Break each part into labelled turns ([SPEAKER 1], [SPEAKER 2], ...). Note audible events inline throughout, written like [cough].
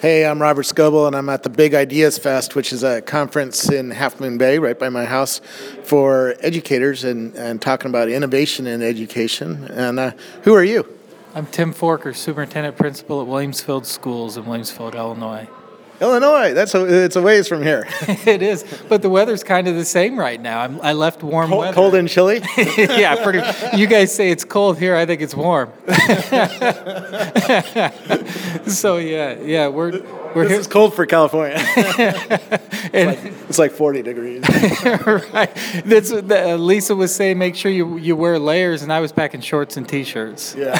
[SPEAKER 1] Hey, I'm Robert Scoble, and I'm at the Big Ideas Fest, which is a conference in Half Moon Bay, right by my house, for educators and, and talking about innovation in education. And uh, who are you?
[SPEAKER 2] I'm Tim Farquer, Superintendent Principal at Williamsfield Schools in Williamsfield, Illinois.
[SPEAKER 1] Illinois. That's a, it's a ways from here. [laughs]
[SPEAKER 2] it is, but the weather's kind of the same right now. I'm, i left warm
[SPEAKER 1] cold,
[SPEAKER 2] weather.
[SPEAKER 1] Cold and chilly. [laughs]
[SPEAKER 2] yeah, pretty. You guys say it's cold here. I think it's warm. [laughs] so yeah, yeah, we're we're
[SPEAKER 1] this
[SPEAKER 2] here.
[SPEAKER 1] is cold for California. it's, like, it's, like, 40 degrees.
[SPEAKER 2] right. That's what the, uh, Lisa was saying. Make sure you you wear layers, and I was packing shorts and t-shirts.
[SPEAKER 1] Yeah.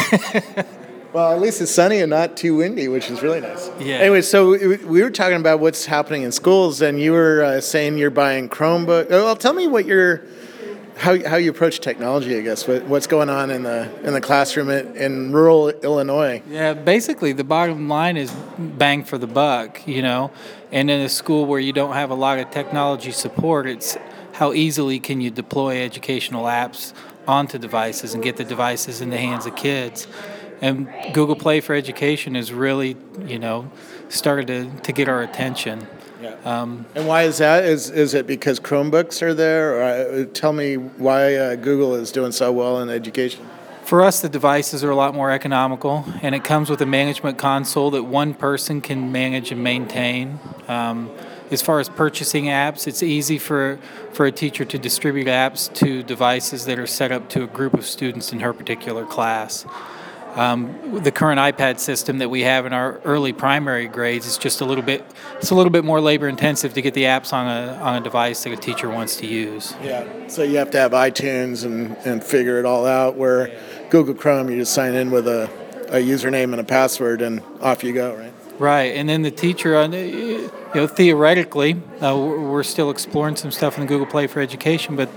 [SPEAKER 1] Well, at least it's sunny and not too windy, which is really nice.
[SPEAKER 2] Yeah.
[SPEAKER 1] Anyway, so we were talking about what's happening in schools, and you were uh, saying you're buying Chromebook. Well, tell me what you're, how, how you approach technology. I guess what, what's going on in the in the classroom in, in rural Illinois.
[SPEAKER 2] Yeah, basically the bottom line is bang for the buck, you know. And in a school where you don't have a lot of technology support, it's how easily can you deploy educational apps onto devices and get the devices in the hands of kids and Google Play for Education has really, you know, started to, to get our attention.
[SPEAKER 1] Yeah. Um, and why is that? Is is it because Chromebooks are there? Or uh, tell me why uh, Google is doing so well in education.
[SPEAKER 2] For us, the devices are a lot more economical, and it comes with a management console that one person can manage and maintain. Um, as far as purchasing apps, it's easy for, for a teacher to distribute apps to devices that are set up to a group of students in her particular class. Um, the current iPad system that we have in our early primary grades is just a little bit it's a little bit more labor intensive to get the apps on a on a device that a teacher wants to use.
[SPEAKER 1] Yeah. So you have to have iTunes and, and figure it all out. Where Google Chrome, you just sign in with a, a username and a password, and off you go, right?
[SPEAKER 2] Right, and then the teacher, uh, you know, theoretically, uh, we're still exploring some stuff in the Google Play for Education, but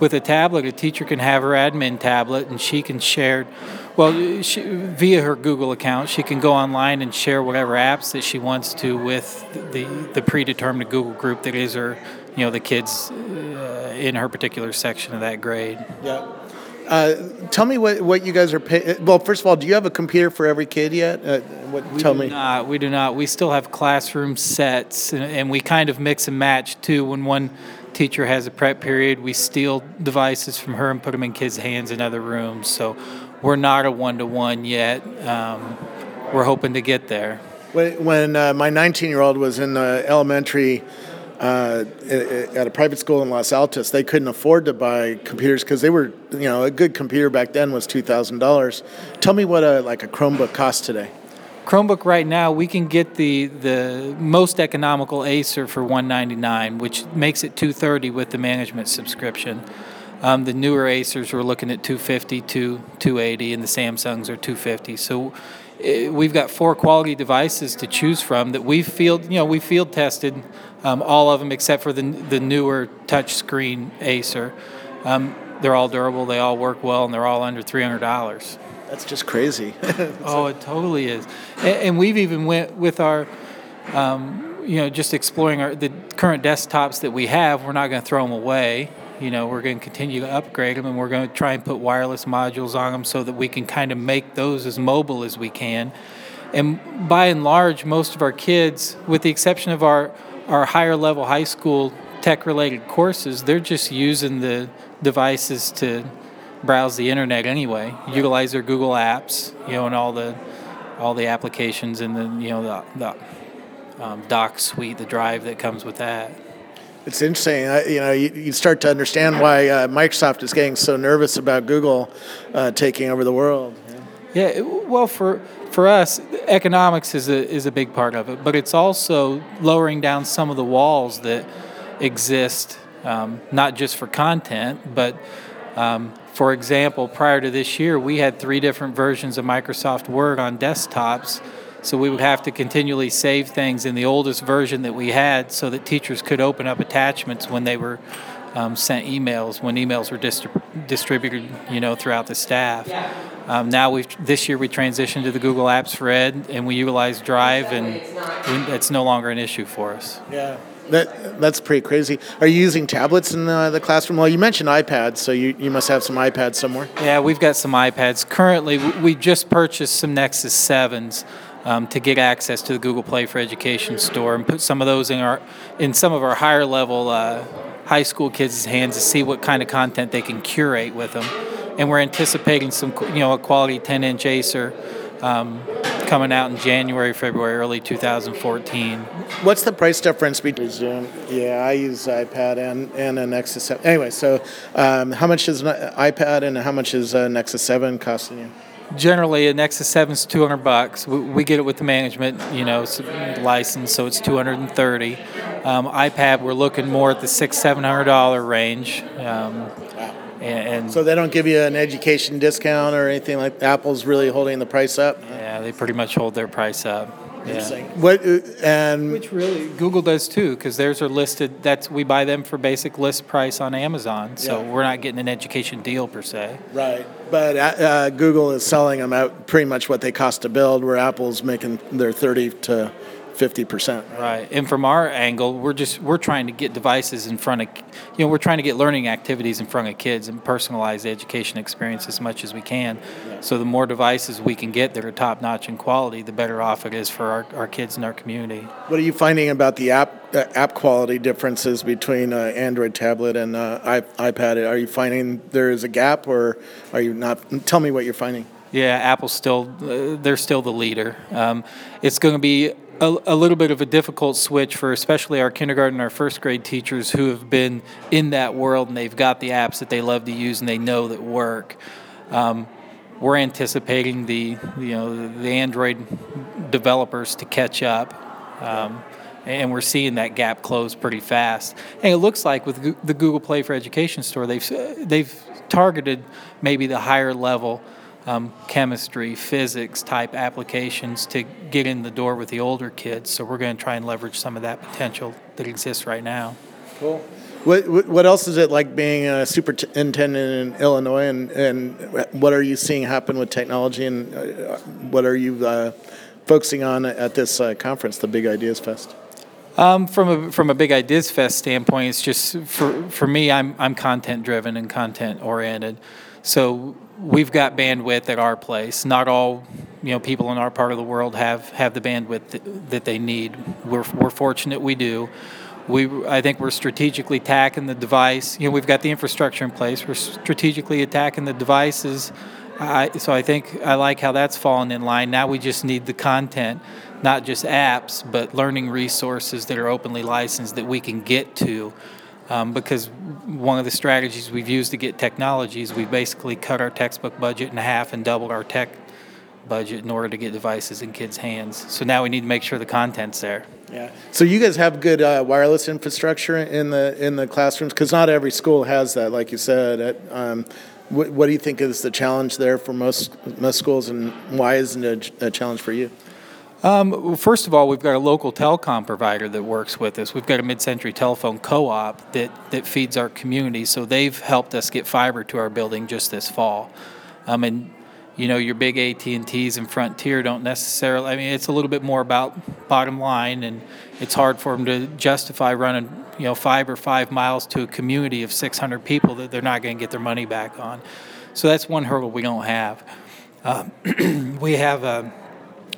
[SPEAKER 2] with a tablet, a teacher can have her admin tablet and she can share, well, she, via her Google account, she can go online and share whatever apps that she wants to with the, the predetermined Google group that is her, you know, the kids uh, in her particular section of that grade.
[SPEAKER 1] Yeah. Uh, tell me what, what you guys are paying. Well, first of all, do you have a computer for every kid yet? Uh, what,
[SPEAKER 2] we
[SPEAKER 1] tell
[SPEAKER 2] do
[SPEAKER 1] me.
[SPEAKER 2] Not, we do not. We still have classroom sets, and, and we kind of mix and match too. When one teacher has a prep period, we steal devices from her and put them in kids' hands in other rooms. So we're not a one to one yet. Um, we're hoping to get there.
[SPEAKER 1] When, uh, my 19 year old was in uh, elementary uh, at a private school in Los Altos, they couldn't afford to buy computers because they were, you know, a good computer back then was two thousand dollars. Tell me what a like a Chromebook costs today.
[SPEAKER 2] Chromebook right now we can get the the most economical Acer for 199, which makes it 230 with the management subscription. Um, the newer Acers we're looking at 250 to 280, and the Samsungs are 250. So it, we've got four quality devices to choose from that we field you know we field tested um, all of them except for the the newer touchscreen Acer. Um, they're all durable, they all work well, and they're all under $300.
[SPEAKER 1] That's just crazy. [laughs]
[SPEAKER 2] oh, it totally is. And, we've even went with our, um, you know, just exploring our the current desktops that we have. We're not going to throw them away. You know, we're going to continue to upgrade them, and we're going to try and put wireless modules on them so that we can kind of make those as mobile as we can. And by and large, most of our kids, with the exception of our our higher level high school tech related courses, they're just using the devices to browse the internet anyway, utilize their Google apps, you know, and all the all the applications and the you know the, the um, doc suite, the drive that comes with that.
[SPEAKER 1] It's interesting. Uh, you know, you, you, start to understand why uh, Microsoft is getting so nervous about Google uh, taking over the world.
[SPEAKER 2] Yeah. yeah, well, for for us, economics is a is a big part of it, but it's also lowering down some of the walls that exist, um, not just for content, but um, for example, prior to this year, we had three different versions of Microsoft Word on desktops. So we would have to continually save things in the oldest version that we had so that teachers could open up attachments when they were um, sent emails, when emails were distrib- distributed, you know, throughout the staff. Um, now we've this year we transitioned to the Google Apps for Ed, and we utilize Drive, and we, it's no longer an issue for us.
[SPEAKER 1] Yeah. That that's pretty crazy. Are you using tablets in the, the classroom? Well, you mentioned iPads, so you, you must have some iPads somewhere.
[SPEAKER 2] Yeah, we've got some iPads. Currently, we just purchased some Nexus Sevens. um, to get access to the Google Play for Education store and put some of those in our in some of our higher level uh, high school kids' hands to see what kind of content they can curate with them. And we're anticipating some you know a quality 10 inch Acer. Um, coming out in January, February, early 2014.
[SPEAKER 1] What's the price difference between Zoom? Yeah, I use iPad and, and a Nexus 7. Anyway, so um, how much is an iPad and how much is a Nexus 7 costing you?
[SPEAKER 2] Generally, a Nexus 7 is 200 bucks. We, we get it with the management, you know, license, so it's 230. Um, iPad, we're looking more at the six, seven hundred dollar range. Um,
[SPEAKER 1] and, and, so they don't give you an education discount or anything like. Apple's really holding the price up.
[SPEAKER 2] Yeah, they pretty much hold their price up.
[SPEAKER 1] Yeah. What uh, and
[SPEAKER 2] which really Google does too because theirs are listed. That's we buy them for basic list price on Amazon, so yeah. we're not getting an education deal per se.
[SPEAKER 1] Right, but uh, uh Google is selling them at pretty much what they cost to build, where Apple's making their thirty to 50%.
[SPEAKER 2] Right. And from our angle, we're just we're trying to get devices in front of you know, we're trying to get learning activities in front of kids and personalize the education experience as much as we can. Yeah. So the more devices we can get that are top notch in quality, the better off it is for our, our kids in our community.
[SPEAKER 1] What are you finding about the app uh, app quality differences between uh, Android tablet and uh, iPad? Are you finding there is a gap or are you not tell me what you're finding?
[SPEAKER 2] Yeah, Apple's still uh, they're still the leader. Um, it's going to be a, a, little bit of a difficult switch for especially our kindergarten, our first grade teachers who have been in that world and they've got the apps that they love to use and they know that work. Um, we're anticipating the you know the Android developers to catch up. Um, and we're seeing that gap close pretty fast. And it looks like with the Google Play for Education store, they've they've targeted maybe the higher level um, chemistry, physics type applications to get in the door with the older kids. So we're going to try and leverage some of that potential that exists right now.
[SPEAKER 1] Cool. What, what else is it like being a superintendent in Illinois, and, and what are you seeing happen with technology, and uh, what are you uh, focusing on at this uh, conference, the Big Ideas Fest?
[SPEAKER 2] Um, from a from a Big Ideas Fest standpoint, it's just for for me, I'm I'm content driven and content oriented. So we've got bandwidth at our place. Not all, you know, people in our part of the world have have the bandwidth that, that they need. We're we're fortunate we do. We I think we're strategically attacking the device. You know, we've got the infrastructure in place. We're strategically attacking the devices. I, so I think I like how that's fallen in line. Now we just need the content, not just apps, but learning resources that are openly licensed that we can get to um, because one of the strategies we've used to get technology is we basically cut our textbook budget in half and doubled our tech budget in order to get devices in kids' hands. So now we need to make sure the content's there.
[SPEAKER 1] Yeah. So you guys have good uh, wireless infrastructure in the in the classrooms because not every school has that, like you said. At, um, what, what, do you think is the challenge there for most most schools, and why isn't it a challenge for you?
[SPEAKER 2] Um, first of all, we've got a local telecom provider that works with us. We've got a mid-century telephone co-op that, that feeds our community, so they've helped us get fiber to our building just this fall. Um, and you know, your big AT&Ts and Frontier don't necessarily. I mean, it's a little bit more about bottom line, and it's hard for them to justify running, you know, five or five miles to a community of 600 people that they're not going to get their money back on. So that's one hurdle we don't have. Um, [clears throat] we have a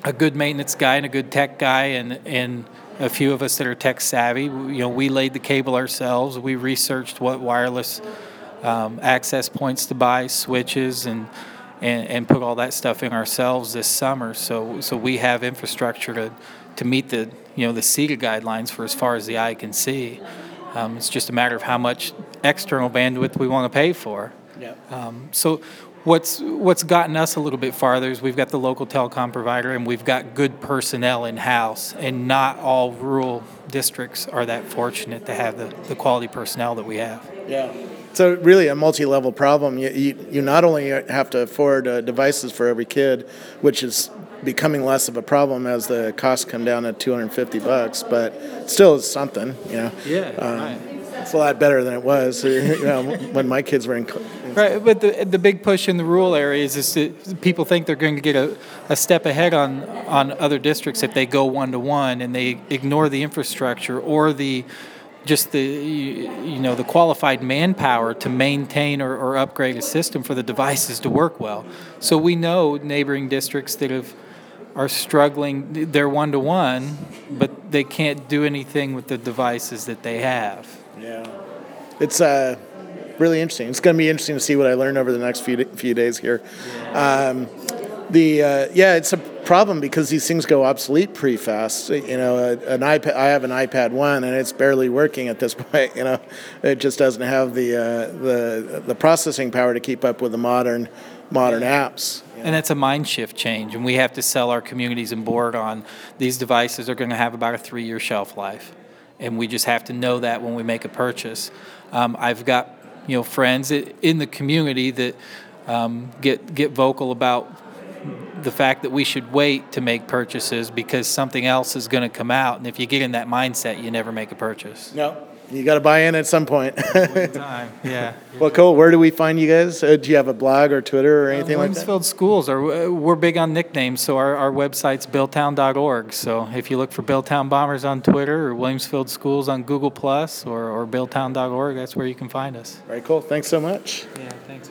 [SPEAKER 2] a good maintenance guy and a good tech guy and and a few of us that are tech savvy. You know, we laid the cable ourselves. We researched what wireless um, access points to buy, switches, and, and and put all that stuff in ourselves this summer. So so we have infrastructure to to meet the you know the SETDA guidelines for as far as the eye can see. Um, it's just a matter of how much external bandwidth we want to pay for. Yeah. Um, so What's what's gotten us a little bit farther is we've got the local telecom provider and we've got good personnel in house, and not all rural districts are that fortunate to have the, the quality personnel that we have.
[SPEAKER 1] Yeah. So really a multi-level problem. You, you, you not only have to afford uh, devices for every kid, which is becoming less of a problem as the costs come down to 250 bucks, but still is something, you know.
[SPEAKER 2] Yeah, um, right.
[SPEAKER 1] It's a lot better than it was [laughs] you know, when my kids were in
[SPEAKER 2] Right, but the the big push in the rural areas is that people think they're going to get a, a step ahead on on other districts if they go one to one and they ignore the infrastructure or the just the you know the qualified manpower to maintain or, or upgrade a system for the devices to work well. So we know neighboring districts that have are struggling. They're one to one, but they can't do anything with the devices that they have.
[SPEAKER 1] Yeah, it's uh, really interesting. It's going to be interesting to see what I learn over the next few few days here. Um, the uh, yeah, it's a problem because these things go obsolete pretty fast. You know, an iPad. I have an iPad one, and it's barely working at this [laughs] point. You know, it just doesn't have the uh, the the processing power to keep up with the modern modern apps.
[SPEAKER 2] And it's a mind shift change, and we have to sell our communities and board on these devices are going to have about a three year shelf life, and we just have to know that when we make a purchase. Um, I've got you know friends in the community that um, get get vocal about the fact that we should wait to make purchases because something else is going to come out, and if you get in that mindset, you never make a purchase.
[SPEAKER 1] No, you got to buy in at some point. [laughs]
[SPEAKER 2] time, [laughs] yeah.
[SPEAKER 1] Well, cool. Where do we find you guys? Uh, do you have a blog or Twitter or anything
[SPEAKER 2] uh,
[SPEAKER 1] like that?
[SPEAKER 2] Williamsfield Schools are uh, we're big on nicknames, so our, our website's billtown.org. So if you look for Billtown Bombers on Twitter or Williamsfield Schools on Google Plus or or billtown.org, that's where you can find us.
[SPEAKER 1] Very cool. Thanks so much.
[SPEAKER 2] Yeah, thanks.